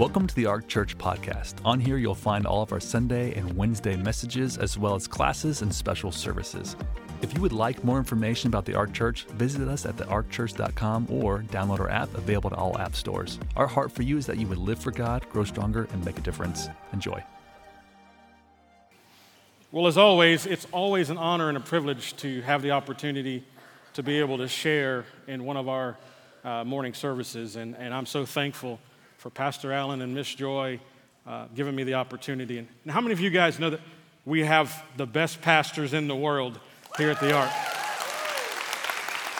Welcome to the Ark Church podcast. On here, you'll find all of our Sunday and Wednesday messages, as well as classes and special services. If you would like more information about the Ark Church, visit us at thearkchurch.com or download our app available to all app stores. Our heart for you is that you would live for God, grow stronger, and make a difference. Enjoy. Well, as always, it's always an honor and a privilege to have the opportunity to be able to share in one of our uh, morning services. And, and I'm so thankful for Pastor Allen and Miss Joy uh, giving me the opportunity. And, and how many of you guys know that we have the best pastors in the world here at the Ark?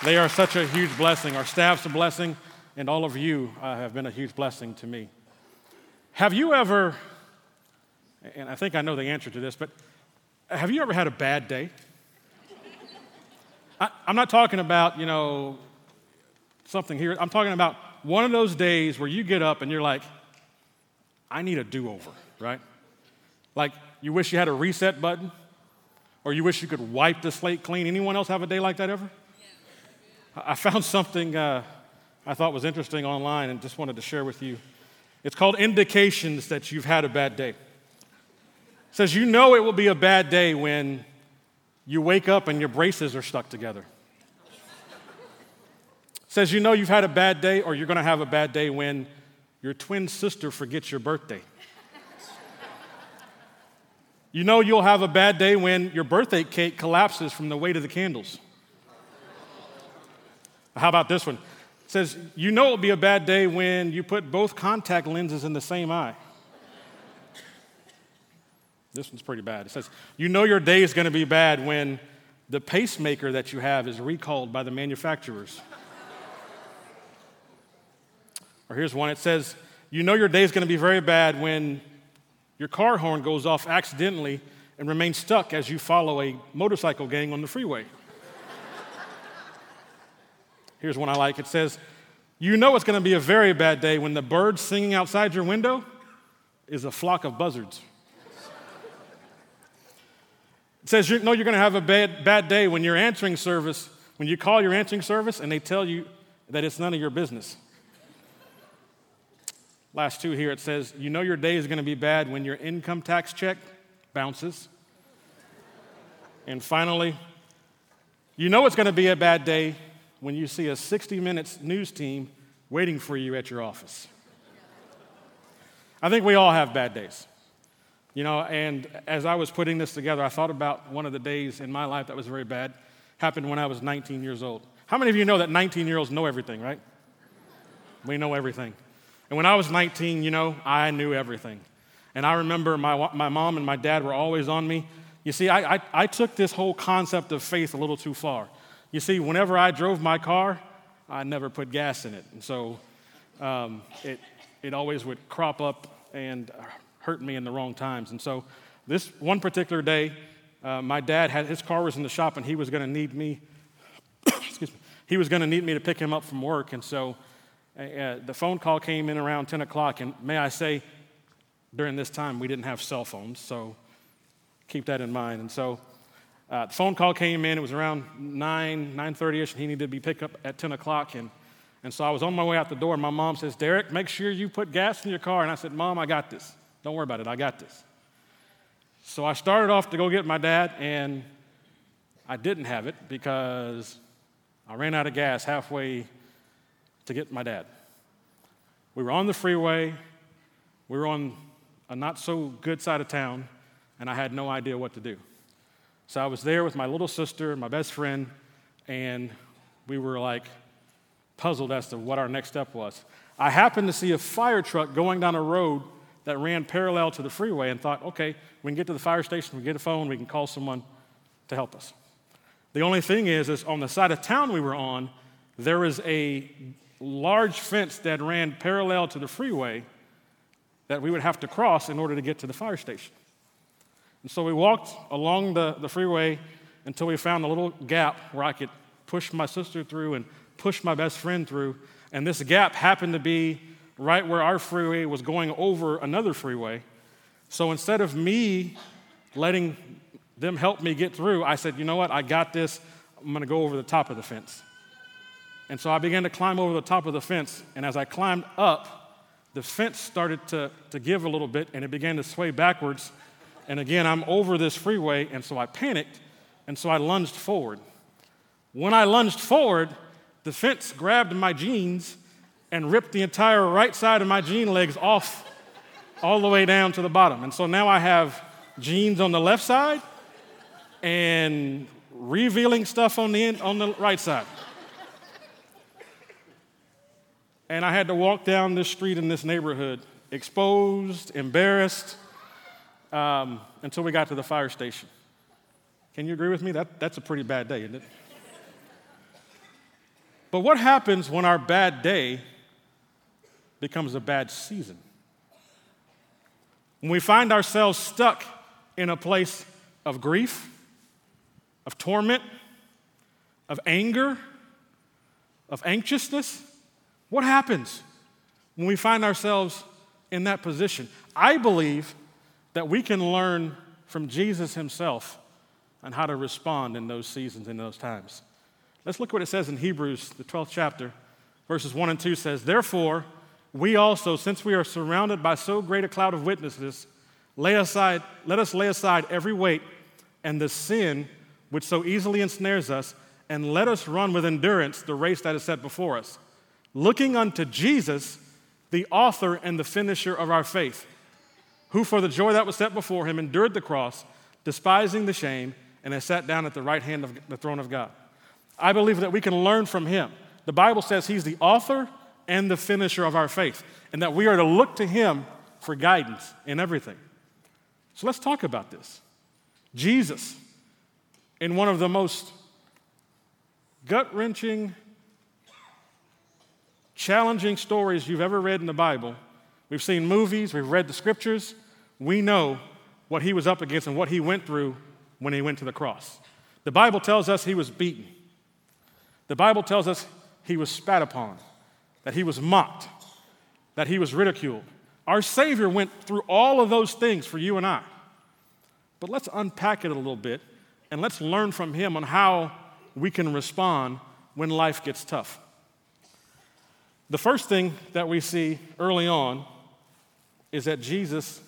They are such a huge blessing. Our staff's a blessing, and all of you uh, have been a huge blessing to me. Have you ever, and I think I know the answer to this, but have you ever had a bad day? I, am not talking about, you know, something here. I'm talking about one of those days where you get up and you're like, I need a do over, right? Like you wish you had a reset button or you wish you could wipe the slate clean. Anyone else have a day like that ever? Yeah. I found something uh, I thought was interesting online and just wanted to share with you. It's called Indications That You've Had a Bad Day. It says, You know it will be a bad day when you wake up and your braces are stuck together says, You know you've had a bad day, or you're going to have a bad day when your twin sister forgets your birthday. you know you'll have a bad day when your birthday cake collapses from the weight of the candles. How about this one? It says, You know it'll be a bad day when you put both contact lenses in the same eye. This one's pretty bad. It says, You know your day is going to be bad when the pacemaker that you have is recalled by the manufacturers. Or here's one it says, You know your day is going to be very bad when your car horn goes off accidentally and remains stuck as you follow a motorcycle gang on the freeway. Here's one I like it says, You know it's going to be a very bad day when the bird singing outside your window is a flock of buzzards. It says, You know you're going to have a bad, bad day when your answering service, when you call your answering service and they tell you that it's none of your business. Last two here, it says, You know your day is going to be bad when your income tax check bounces. and finally, you know it's going to be a bad day when you see a 60 Minutes news team waiting for you at your office. I think we all have bad days. You know, and as I was putting this together, I thought about one of the days in my life that was very bad. Happened when I was 19 years old. How many of you know that 19 year olds know everything, right? We know everything. And when I was 19, you know, I knew everything. And I remember my, my mom and my dad were always on me. You see, I, I, I took this whole concept of faith a little too far. You see, whenever I drove my car, I never put gas in it. And so um, it, it always would crop up and hurt me in the wrong times. And so this one particular day, uh, my dad had his car was in the shop and he was going to need me. excuse me. He was going to need me to pick him up from work. And so uh, the phone call came in around 10 o'clock, and may I say, during this time, we didn't have cell phones, so keep that in mind. And so uh, the phone call came in, it was around 9, 9.30ish, and he needed to be picked up at 10 o'clock. And, and so I was on my way out the door, and my mom says, Derrick, make sure you put gas in your car. And I said, Mom, I got this. Don't worry about it, I got this. So I started off to go get my dad, and I didn't have it because I ran out of gas halfway to get my dad. We were on the freeway, we were on a not so good side of town, and I had no idea what to do. So I was there with my little sister, my best friend, and we were like puzzled as to what our next step was. I happened to see a fire truck going down a road that ran parallel to the freeway and thought, okay, we can get to the fire station, we can get a phone, we can call someone to help us. The only thing is, is on the side of town we were on, there was a large fence that ran parallel to the freeway that we would have to cross in order to get to the fire station. And so we walked along the, the freeway until we found a little gap where I could push my sister through and push my best friend through. And this gap happened to be right where our freeway was going over another freeway. So instead of me letting them help me get through, I said, you know what, I got this. I'm going to go over the top of the fence. And so I began to climb over the top of the fence. And as I climbed up, the fence started to, to give a little bit and it began to sway backwards. And again, I'm over this freeway, and so I panicked, and so I lunged forward. When I lunged forward, the fence grabbed my jeans and ripped the entire right side of my jean legs off all the way down to the bottom. And so now I have jeans on the left side and revealing stuff on the, end, on the right side. And I had to walk down this street in this neighborhood, exposed, embarrassed, um, until we got to the fire station. Can you agree with me? That, that's a pretty bad day, isn't it? But what happens when our bad day becomes a bad season? When we find ourselves stuck in a place of grief, of torment, of anger, of anxiousness, what happens when we find ourselves in that position? I believe that we can learn from Jesus himself on how to respond in those seasons, in those times. Let's look what it says in Hebrews, the 12th chapter, verses 1 and 2 says, Therefore, we also, since we are surrounded by so great a cloud of witnesses, lay aside, let us lay aside every weight and the sin which so easily ensnares us, and let us run with endurance the race that is set before us, looking unto Jesus, the author and the finisher of our faith, who for the joy that was set before him endured the cross, despising the shame, and has sat down at the right hand of the throne of God. I believe that we can learn from him. The Bible says he's the author and the finisher of our faith, and that we are to look to him for guidance in everything. So let's talk about this. Jesus, in one of the most gut wrenching, challenging stories you've ever read in the Bible. We've seen movies, we've read the scriptures. We know what he was up against and what he went through when he went to the cross. The Bible tells us he was beaten. The Bible tells us he was spat upon, that he was mocked, that he was ridiculed. Our Savior went through all of those things for you and I. But let's unpack it a little bit and let's learn from him on how we can respond when life gets tough. The first thing that we see early on is that Jesus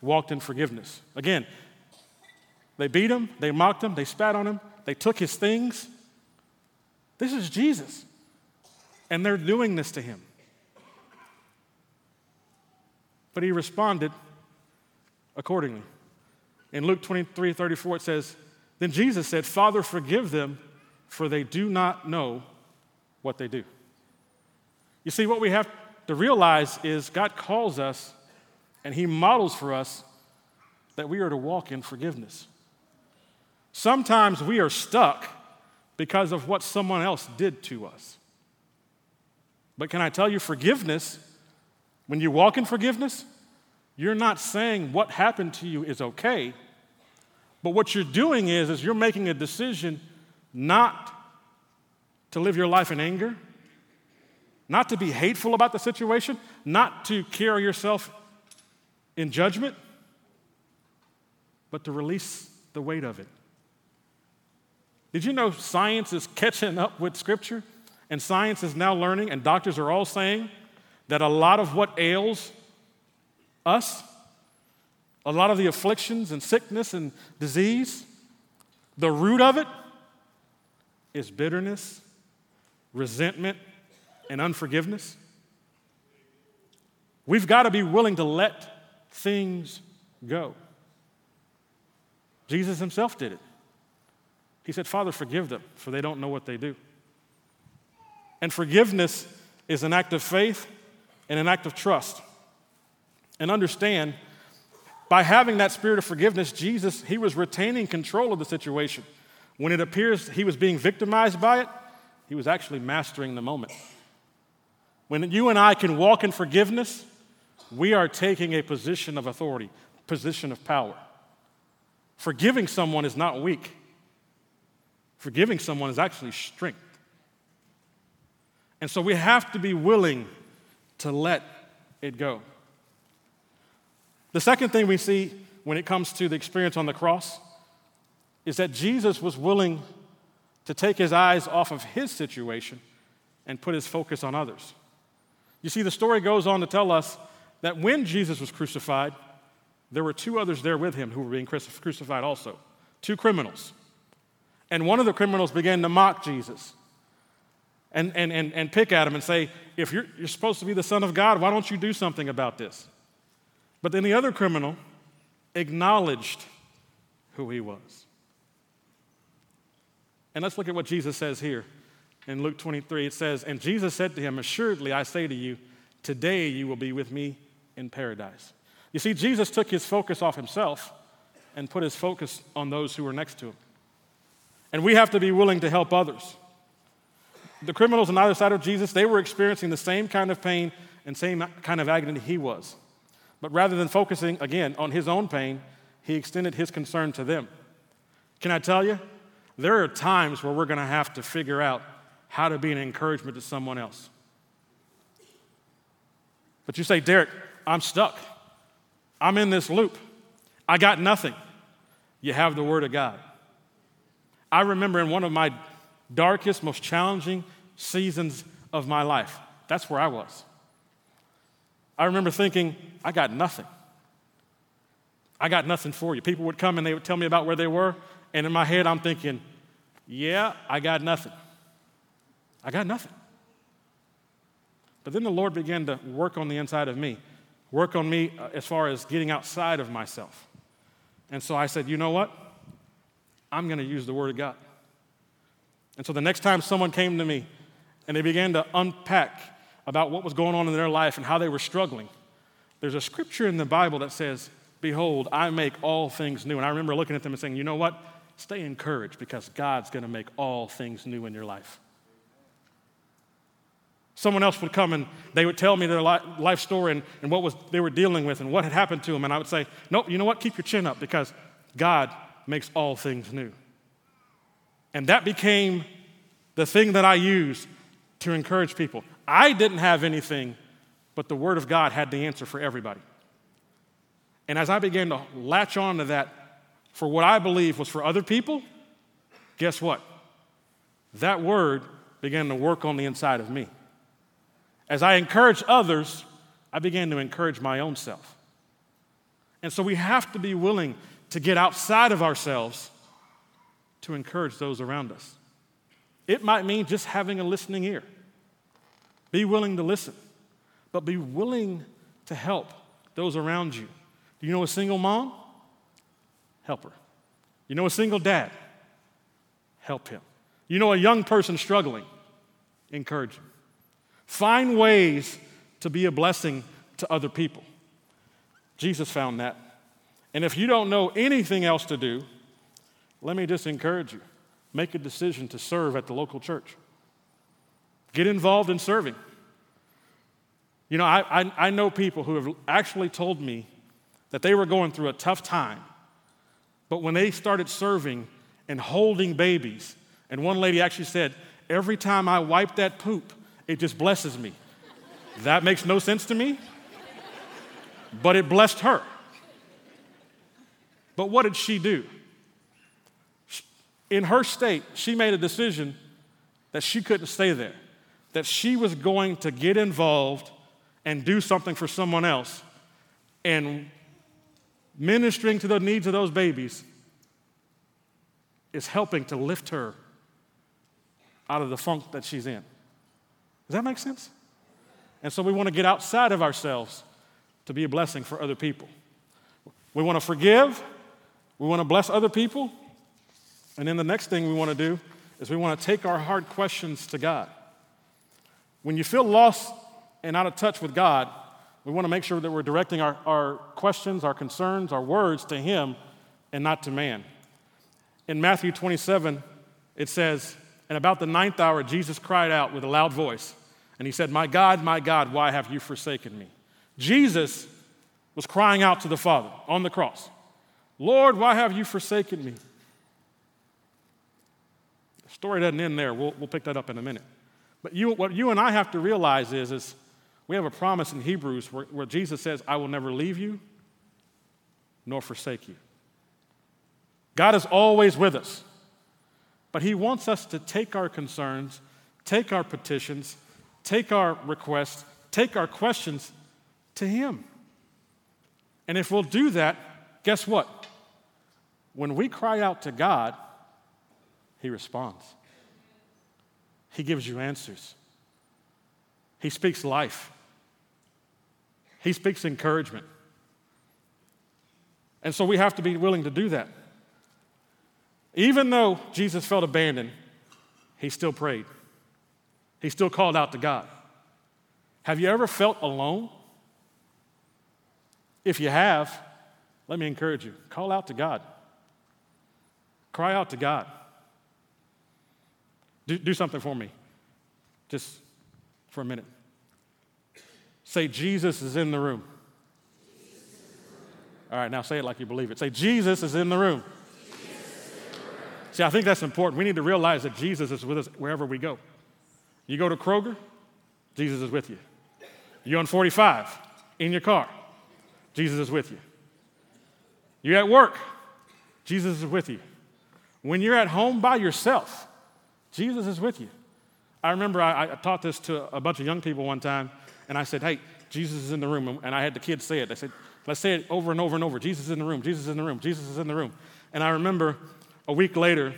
walked in forgiveness. Again, they beat him, they mocked him, they spat on him, they took his things. This is Jesus. And they're doing this to him. But he responded accordingly. In Luke 23 34, it says, Then Jesus said, Father, forgive them, for they do not know what they do. You see, what we have to realize is God calls us and He models for us that we are to walk in forgiveness. Sometimes we are stuck because of what someone else did to us. But can I tell you, forgiveness, when you walk in forgiveness, you're not saying what happened to you is okay. But what you're doing is, is you're making a decision not to live your life in anger, not to be hateful about the situation, not to carry yourself in judgment, but to release the weight of it. Did you know science is catching up with Scripture? And science is now learning, and doctors are all saying that a lot of what ails us, a lot of the afflictions and sickness and disease, the root of it is bitterness, resentment, and unforgiveness. We've got to be willing to let things go. Jesus himself did it. He said, Father, forgive them, for they don't know what they do. And forgiveness is an act of faith and an act of trust. And understand, by having that spirit of forgiveness, Jesus, he was retaining control of the situation. When it appears he was being victimized by it, he was actually mastering the moment. When you and I can walk in forgiveness, we are taking a position of authority, position of power. Forgiving someone is not weak. Forgiving someone is actually strength. And so we have to be willing to let it go. The second thing we see when it comes to the experience on the cross is that Jesus was willing to take his eyes off of his situation and put his focus on others. You see, the story goes on to tell us that when Jesus was crucified, there were two others there with him who were being crucified also, two criminals. And one of the criminals began to mock Jesus and, and, and, and pick at him and say, If you're, you're supposed to be the Son of God, why don't you do something about this? But then the other criminal acknowledged who he was. And let's look at what Jesus says here in Luke 23. It says, And Jesus said to him, Assuredly, I say to you, today you will be with me in paradise. You see, Jesus took his focus off himself and put his focus on those who were next to him. And we have to be willing to help others. The criminals on either side of Jesus, they were experiencing the same kind of pain and same kind of agony he was. But rather than focusing, again, on his own pain, he extended his concern to them. Can I tell you? There are times where we're going to have to figure out how to be an encouragement to someone else. But you say, Derrick, I'm stuck. I'm in this loop. I got nothing. You have the Word of God. I remember in one of my darkest, most challenging seasons of my life, that's where I was. I remember thinking, I got nothing. I got nothing for you. People would come and they would tell me about where they were, and in my head, I'm thinking, yeah, I got nothing. I got nothing. But then the Lord began to work on the inside of me, work on me uh, as far as getting outside of myself. And so I said, you know what? I'm going to use the Word of God. And so the next time someone came to me and they began to unpack about what was going on in their life and how they were struggling, there's a scripture in the Bible that says, Behold, I make all things new. And I remember looking at them and saying, You know what? Stay encouraged because God's going to make all things new in your life. Someone else would come and they would tell me their life story and, and what was they were dealing with and what had happened to them. And I would say, Nope, you know what? Keep your chin up because God makes all things new. And that became the thing that I used to encourage people. I didn't have anything, but the Word of God had the answer for everybody. And as I began to latch on to that for what I believe was for other people, guess what? That Word began to work on the inside of me. As I encouraged others, I began to encourage my own self. And so we have to be willing to get outside of ourselves to encourage those around us. It might mean just having a listening ear. Be willing to listen, but be willing to help those around you. Do you know a single mom? Help her. You know a single dad? Help him. You know a young person struggling? Encourage him. Find ways to be a blessing to other people. Jesus found that. And if you don't know anything else to do, let me just encourage you make a decision to serve at the local church. Get involved in serving. You know, I, I, I, know people who have actually told me that they were going through a tough time, but when they started serving and holding babies, and one lady actually said, Every time I wipe that poop, it just blesses me. that makes no sense to me, but it blessed her. But what did she do? In her state, she made a decision that she couldn't stay there, that she was going to get involved and do something for someone else. And ministering to the needs of those babies is helping to lift her out of the funk that she's in. Does that make sense? And so we want to get outside of ourselves to be a blessing for other people. We want to forgive, we want to bless other people, and then the next thing we want to do is we want to take our hard questions to God. When you feel lost and out of touch with God, we want to make sure that we're directing our, our questions, our concerns, our words to Him and not to man. In Matthew 27, it says, And about the ninth hour, Jesus cried out with a loud voice, and he said, My God, my God, why have you forsaken me? Jesus was crying out to the Father on the cross, Lord, why have you forsaken me? The story doesn't end there. We'll, we'll pick that up in a minute. But you, what you and I have to realize is, is we have a promise in Hebrews where, where Jesus says, I will never leave you nor forsake you. God is always with us, but He wants us to take our concerns, take our petitions, take our requests, take our questions to Him. And if we'll do that, guess what? When we cry out to God, He responds. He gives you answers. He speaks life. He speaks encouragement. And so we have to be willing to do that. Even though Jesus felt abandoned, he still prayed. He still called out to God. Have you ever felt alone? If you have, let me encourage you call out to God. Cry out to God. Do, do something for me, just for a minute. Say, Jesus is in the room. All right, now say it like you believe it. Say, Jesus is in the room. See, I think that's important. We need to realize that Jesus is with us wherever we go. You go to Kroger, Jesus is with you. You're on 45 in your car, Jesus is with you. You're at work, Jesus is with you. When you're at home by yourself, Jesus is with you. I remember I, I, taught this to a bunch of young people one time, and I said, Hey, Jesus is in the room. And I had the kids say it. They said, Let's say it over and over and over Jesus is in the room, Jesus is in the room, Jesus is in the room. And I remember a week later,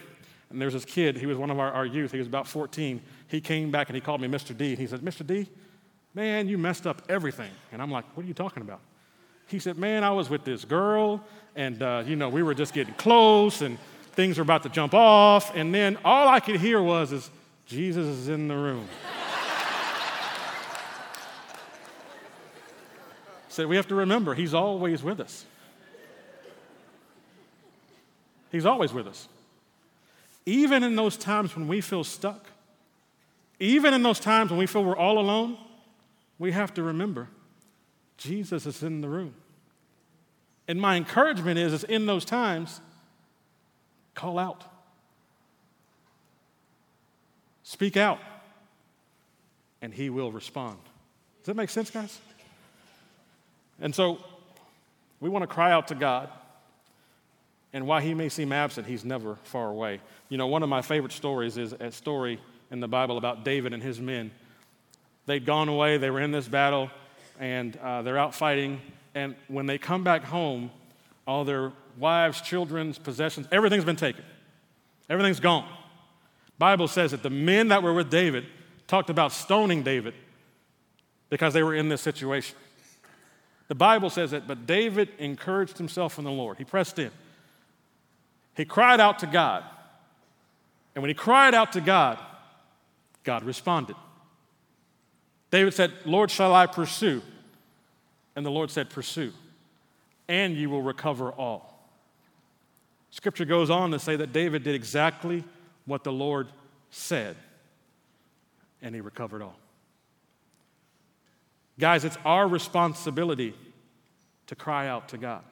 and there was this kid, he was one of our, our youth, he was about 14. He came back and he called me Mr. D. And he said, Mr. D, man, you messed up everything. And I'm like, What are you talking about? He said, Man, I was with this girl, and, uh, you know, we were just getting close, and things were about to jump off. And then all I could hear was, is, Jesus is in the room. said, We have to remember, He's always with us. He's always with us. Even in those times when we feel stuck, even in those times when we feel we're all alone, we have to remember Jesus is in the room. And my encouragement is, is in those times, call out. Speak out, and he will respond. Does that make sense, guys? And so we want to cry out to God and while he may seem absent, he's never far away. You know, one of my favorite stories is a story in the Bible about David and his men. They'd gone away, they were in this battle, and uh, they're out fighting. And when they come back home, all their wives, children's possessions, everything's been taken. Everything's gone. Bible says that the men that were with David talked about stoning David because they were in this situation. The Bible says that, but David encouraged himself in the Lord. He pressed in. He cried out to God. And when he cried out to God, God responded. David said, Lord, shall I pursue? And the Lord said, Pursue, and you will recover all. Scripture goes on to say that David did exactly what the Lord said, and he recovered all. Guys, it's our responsibility to cry out to God.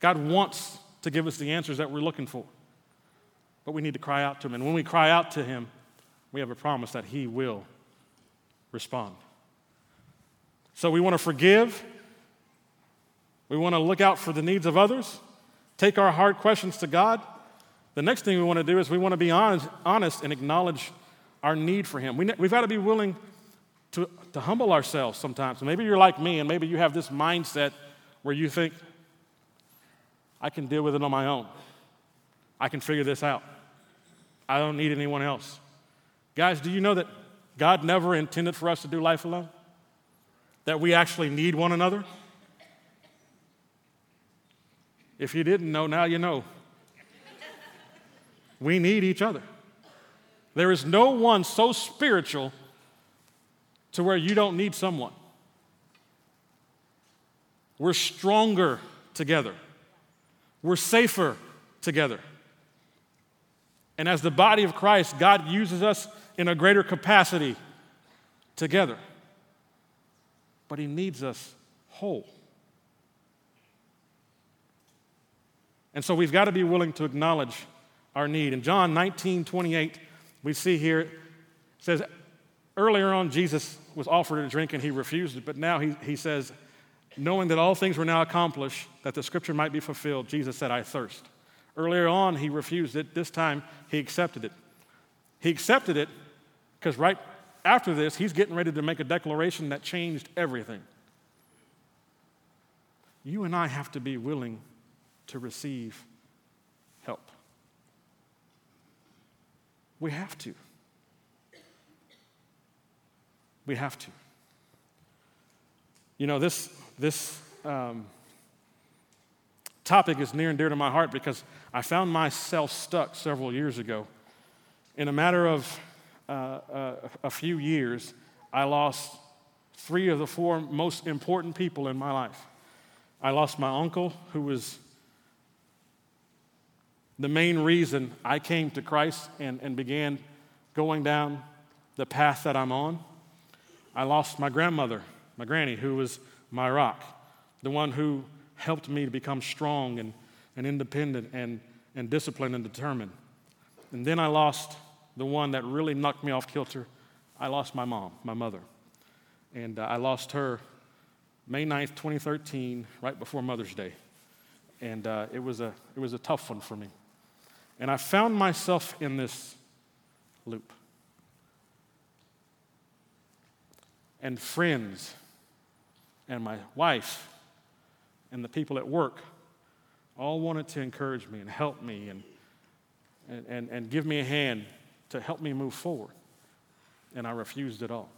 God wants to give us the answers that we're looking for. But we need to cry out to Him. And when we cry out to Him, we have a promise that He will respond. So we want to forgive. We want to look out for the needs of others, take our hard questions to God. The next thing we want to do is we want to be honest, honest and acknowledge our need for Him. We, have got to be willing to, to humble ourselves sometimes. Maybe you're like me, and maybe you have this mindset where you think, I can deal with it on my own. I can figure this out. I don't need anyone else. Guys, do you know that God never intended for us to do life alone? That we actually need one another? If you didn't know, now you know. We need each other. There is no one so spiritual to where you don't need someone. We're stronger together. We're safer together. And as the body of Christ, God uses us in a greater capacity together. But He needs us whole. And so we've got to be willing to acknowledge our need. In John 19 28, we see here, it says, earlier on, Jesus was offered a drink and he refused it, but now he, he says, knowing that all things were now accomplished, that the scripture might be fulfilled, Jesus said, I thirst. Earlier on, he refused it. This time, he accepted it. He accepted it because right after this, he's getting ready to make a declaration that changed everything. You and I have to be willing to receive help. We have to. We have to. You know, this, this um, topic is near and dear to my heart because I found myself stuck several years ago. In a matter of uh, uh, a few years, I lost three of the four most important people in my life. I lost my uncle, who was the main reason I came to Christ and, and began going down the path that I'm on. I lost my grandmother, my granny, who was my rock, the one who helped me to become strong and, and independent and, and disciplined and determined. And then I lost the one that really knocked me off kilter. I lost my mom, my mother. And uh, I lost her May 9th, 2013, right before Mother's Day. And uh, it, was a, it was a tough one for me. And I found myself in this loop. And friends, and my wife, and the people at work all wanted to encourage me and help me and, and, and, and give me a hand to help me move forward. And I refused it all.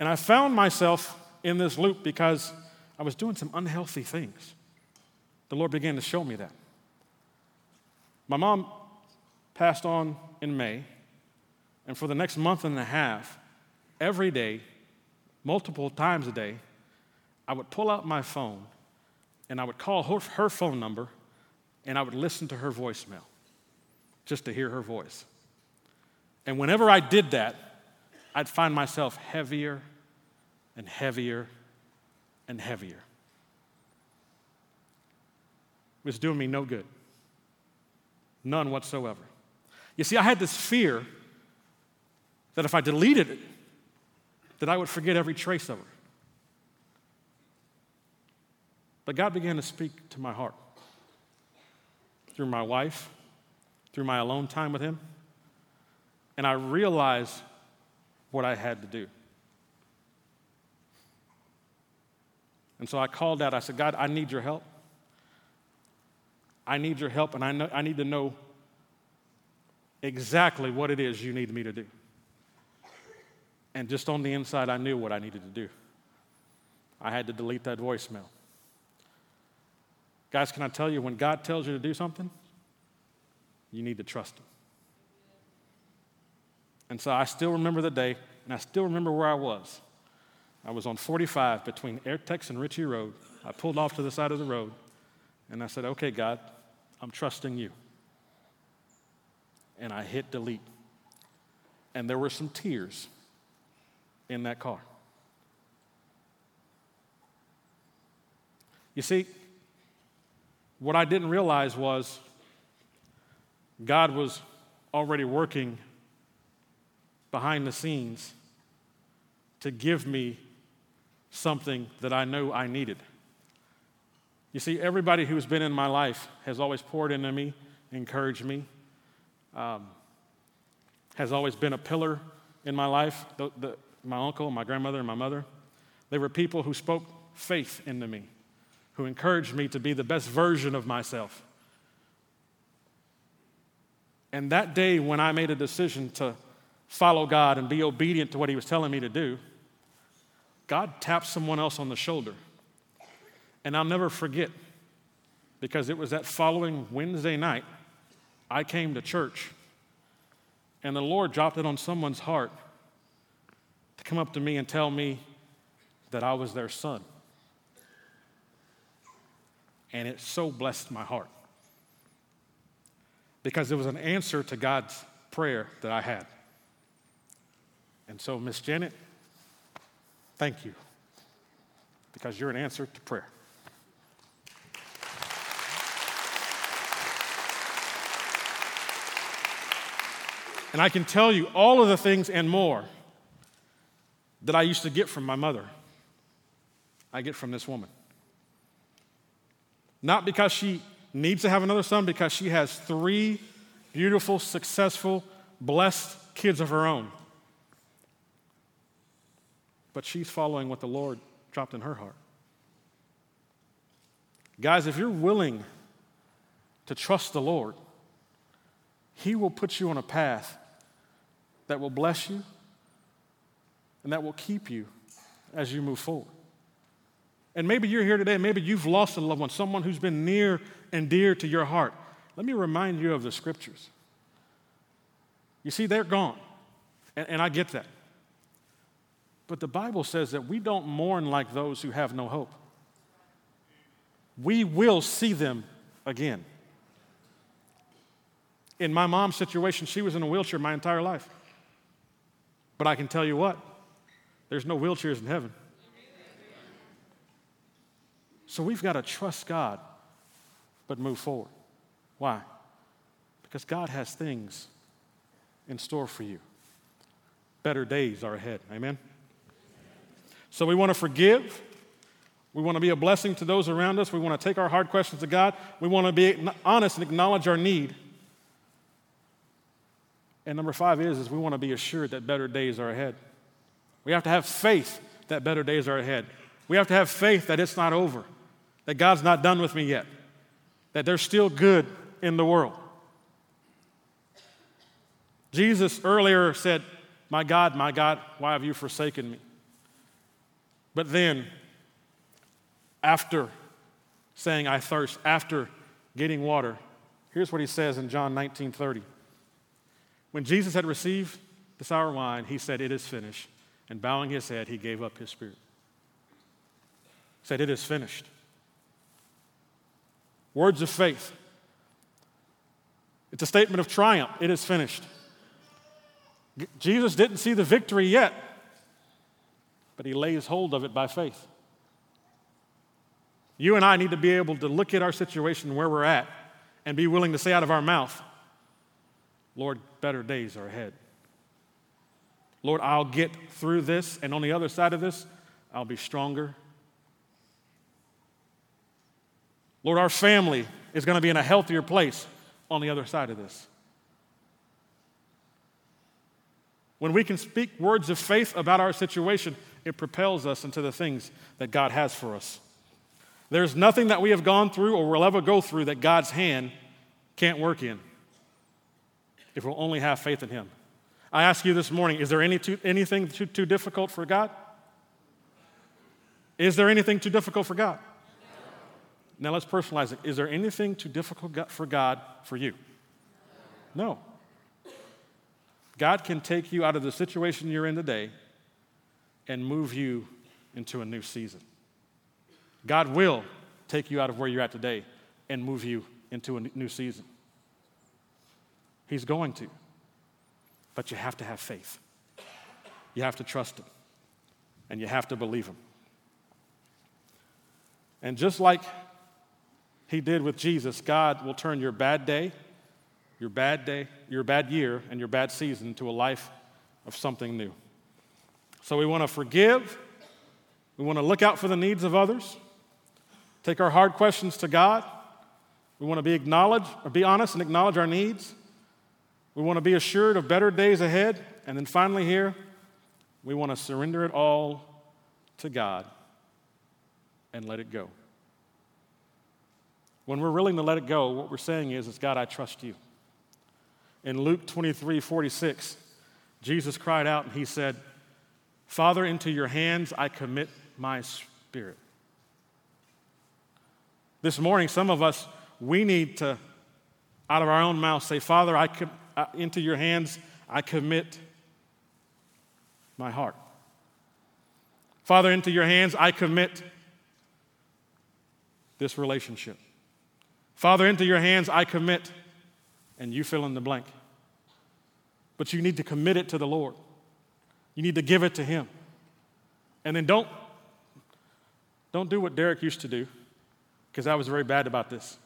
And I found myself in this loop because I was doing some unhealthy things. The Lord began to show me that. My mom passed on in May, and for the next month and a half, every day, multiple times a day, I would pull out my phone and I would call her, phone number and I would listen to her voicemail just to hear her voice. And whenever I did that, I'd find myself heavier and heavier and heavier. It was doing me no good. None whatsoever. You see, I had this fear that if I deleted it, that I would forget every trace of her. But God began to speak to my heart through my wife, through my alone time with Him, and I realized what I had to do. And so I called out, I said, God, I need your help. I need your help, and I, know, I need to know exactly what it is you need me to do. And just on the inside, I knew what I needed to do. I had to delete that voicemail. Guys, can I tell you, when God tells you to do something, you need to trust Him. And so I still remember the day, and I still remember where I was. I was on 45 between Airtex and Richey Road. I pulled off to the side of the road and I said, Okay, God, I'm trusting you. And I hit delete. And there were some tears in that car. You see, what I didn't realize was God was already working behind the scenes to give me something that I know I needed. You see, everybody who's been in my life has always poured into me, encouraged me, um, has always been a pillar in my life. The, the, my uncle, my grandmother, and my mother, they were people who spoke faith into me, who encouraged me to be the best version of myself. And that day when I made a decision to follow God and be obedient to what He was telling me to do, God tapped someone else on the shoulder. And I'll never forget because it was that following Wednesday night, I came to church and the Lord dropped it on someone's heart to come up to me and tell me that I was their son. And it so blessed my heart because it was an answer to God's prayer that I had. And so, Miss Janet, Thank you, because you're an answer to prayer. And I can tell you all of the things and more that I used to get from my mother, I get from this woman. Not because she needs to have another son, because she has three beautiful, successful, blessed kids of her own but she's following what the Lord dropped in her heart. Guys, if you're willing to trust the Lord, He will put you on a path that will bless you and that will keep you as you move forward. And maybe you're here today, maybe you've lost a loved one, someone who's been near and dear to your heart. Let me remind you of the scriptures. You see, they're gone, and, and I get that. But the Bible says that we don't mourn like those who have no hope. We will see them again. In my mom's situation, she was in a wheelchair my entire life. But I can tell you what, there's no wheelchairs in heaven. So we've got to trust God, but move forward. Why? Because God has things in store for you. Better days are ahead. Amen? So we want to forgive. We want to be a blessing to those around us. We want to take our hard questions to God. We want to be honest and acknowledge our need. And number five is, is we want to be assured that better days are ahead. We have to have faith that better days are ahead. We have to have faith that it's not over, that God's not done with me yet, that there's still good in the world. Jesus earlier said, My God, my God, why have you forsaken me? But then, after saying, I thirst, after getting water, here's what he says in John 19 30. When Jesus had received the sour wine, he said, It is finished. And bowing his head, he gave up his spirit. He said, It is finished. Words of faith. It's a statement of triumph. It is finished. Jesus didn't see the victory yet, but he lays hold of it by faith. You and I need to be able to look at our situation where we're at and be willing to say out of our mouth, Lord, better days are ahead. Lord, I'll get through this, and on the other side of this, I'll be stronger. Lord, our family is going to be in a healthier place on the other side of this. When we can speak words of faith about our situation, it propels us into the things that God has for us. There's nothing that we have gone through or will ever go through that God's hand can't work in if we'll only have faith in Him. I ask you this morning is there any too, anything too, too difficult for God? Is there anything too difficult for God? Now let's personalize it. Is there anything too difficult for God for you? No. God can take you out of the situation you're in today and move you into a new season. God will take you out of where you're at today and move you into a new season. He's going to. But you have to have faith. You have to trust Him. And you have to believe Him. And just like He did with Jesus, God will turn your bad day your bad day, your bad year, and your bad season to a life of something new. So we want to forgive. We want to look out for the needs of others. Take our hard questions to God. We want to be acknowledge or be honest and acknowledge our needs. We want to be assured of better days ahead. And then finally, here, we want to surrender it all to God and let it go. When we're willing to let it go, what we're saying is, is God, I trust you. In Luke 23 46, Jesus cried out and he said, Father, into your hands I commit my spirit. This morning, some of us, we need to, out of our own mouth, say, Father, I com- uh, into your hands I commit my heart. Father, into your hands I commit this relationship. Father, into your hands I commit and you fill in the blank. But you need to commit it to the Lord. You need to give it to Him. And then don't, don't do what Derrick used to do, because I was very bad about this.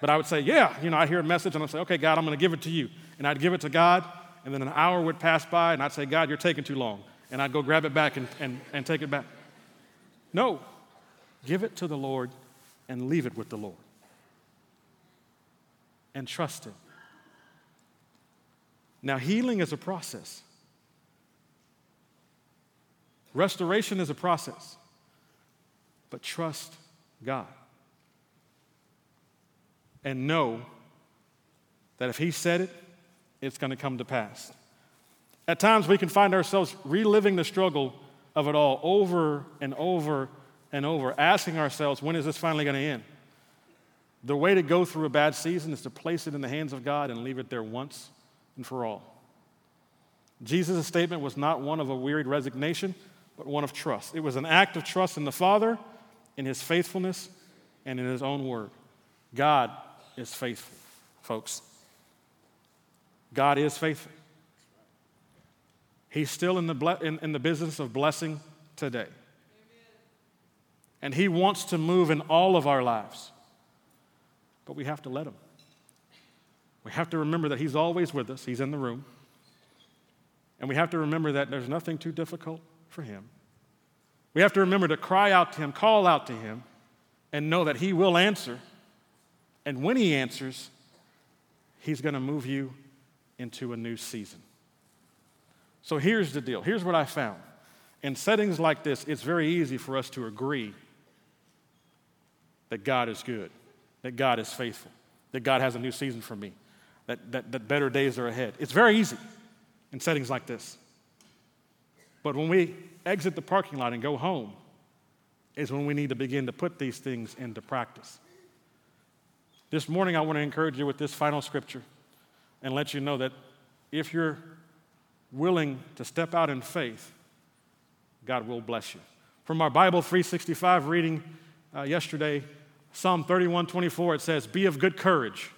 But I would say, Yeah, you know, I hear a message and I'd say, Okay, God, I'm going to give it to you. And I'd give it to God, and then an hour would pass by, and I'd say, God, you're taking too long. And I'd go grab it back and, and, and take it back. No, give it to the Lord and leave it with the Lord and trust Him. Now, healing is a process. Restoration is a process, but trust God. And know that if He said it, it's going to come to pass. At times, we can find ourselves reliving the struggle of it all over and over and over, asking ourselves, when is this finally going to end? The way to go through a bad season is to place it in the hands of God and leave it there once and for all. Jesus' statement was not one of a wearied resignation, but one of trust. It was an act of trust in the Father, in His faithfulness, and in His own word. God is faithful, folks. God is faithful. He's still in the, ble- in, in the business of blessing today. And He wants to move in all of our lives. But we have to let Him. We have to remember that He's always with us, He's in the room. And we have to remember that there's nothing too difficult for Him. We have to remember to cry out to Him, call out to Him, and know that He will answer. And when He answers, He's going to move you into a new season. So here's the deal. Here's what I found. In settings like this, it's very easy for us to agree that God is good, that God is faithful, that God has a new season for me, that, that, that better days are ahead. It's very easy in settings like this. But when we exit the parking lot and go home, is when we need to begin to put these things into practice. This morning, I want to encourage you with this final scripture and let you know that if you're willing to step out in faith, God will bless you. From our Bible 365 reading uh, yesterday, Psalm 31 24, it says, Be of good courage,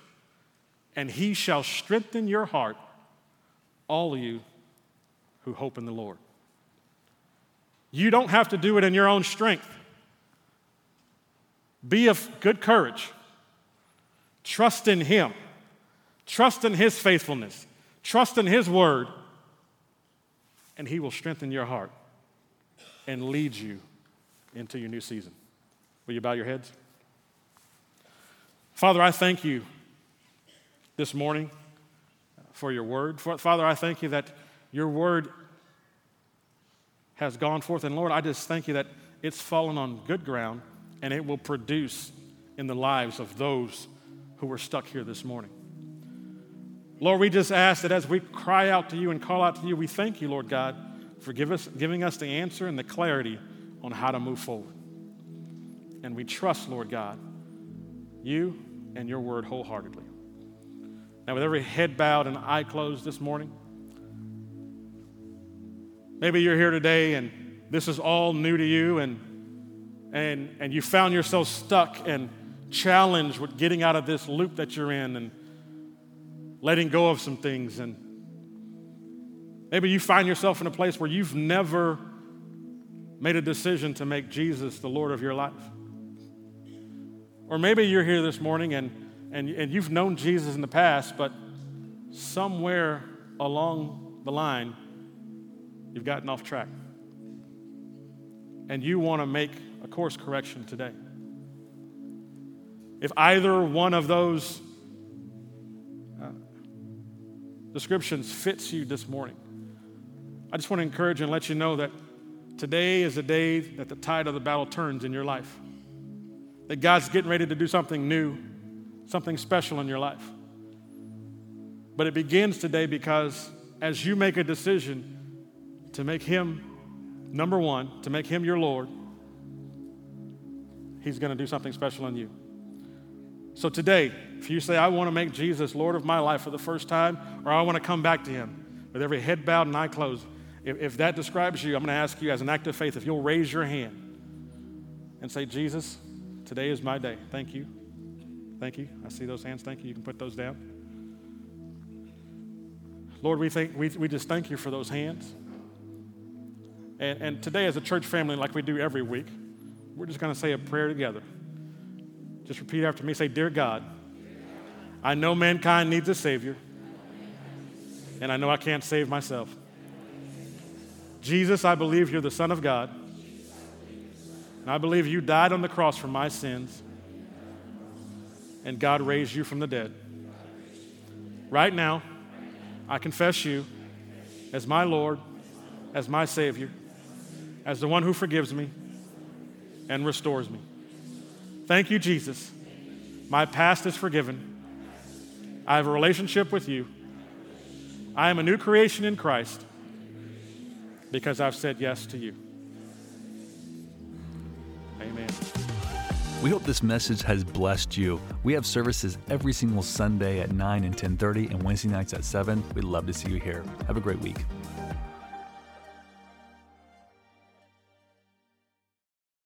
and he shall strengthen your heart, all of you who hope in the Lord. You don't have to do it in your own strength. Be of good courage. Trust in Him. Trust in His faithfulness. Trust in His word. And He will strengthen your heart and lead you into your new season. Will you bow your heads? Father, I thank you this morning for your word. Father, I thank you that your word has gone forth. And Lord, I just thank you that it's fallen on good ground and it will produce in the lives of those who are stuck here this morning. Lord, we just ask that as we cry out to you and call out to you, we thank you, Lord God, for give us, giving us the answer and the clarity on how to move forward. And we trust, Lord God, you and your word wholeheartedly. Now, with every head bowed and eye closed this morning, maybe you're here today and this is all new to you and, and, and you found yourself stuck and challenged with getting out of this loop that you're in and letting go of some things. And maybe you find yourself in a place where you've never made a decision to make Jesus the Lord of your life. Or maybe you're here this morning and, and, and you've known Jesus in the past, but somewhere along the line, you've gotten off track. And you want to make a course correction today. If either one of those uh, descriptions fits you this morning, I just want to encourage and let you know that today is the day that the tide of the battle turns in your life that God's getting ready to do something new, something special in your life. But it begins today because as you make a decision to make Him number one, to make Him your Lord, He's going to do something special in you. So today, if you say, I want to make Jesus Lord of my life for the first time, or I want to come back to Him with every head bowed and eye closed, if, if that describes you, I'm going to ask you as an act of faith if you'll raise your hand and say, Jesus, Today is my day. Thank you. Thank you. I see those hands. Thank you. You can put those down. Lord, we, think, we, we just thank you for those hands. And, and today, as a church family, like we do every week, we're just going to say a prayer together. Just repeat after me. Say, Dear God, I know mankind needs a Savior, and I know I can't save myself. Jesus, I believe you're the Son of God and I believe you died on the cross for my sins, and God raised you from the dead. Right now, I confess you as my Lord, as my Savior, as the one who forgives me and restores me. Thank you, Jesus. My past is forgiven. I have a relationship with you. I am a new creation in Christ because I've said yes to you. Amen. We hope this message has blessed you. We have services every single Sunday at 9 and 10:30 and Wednesday nights at 7. We'd love to see you here. Have a great week.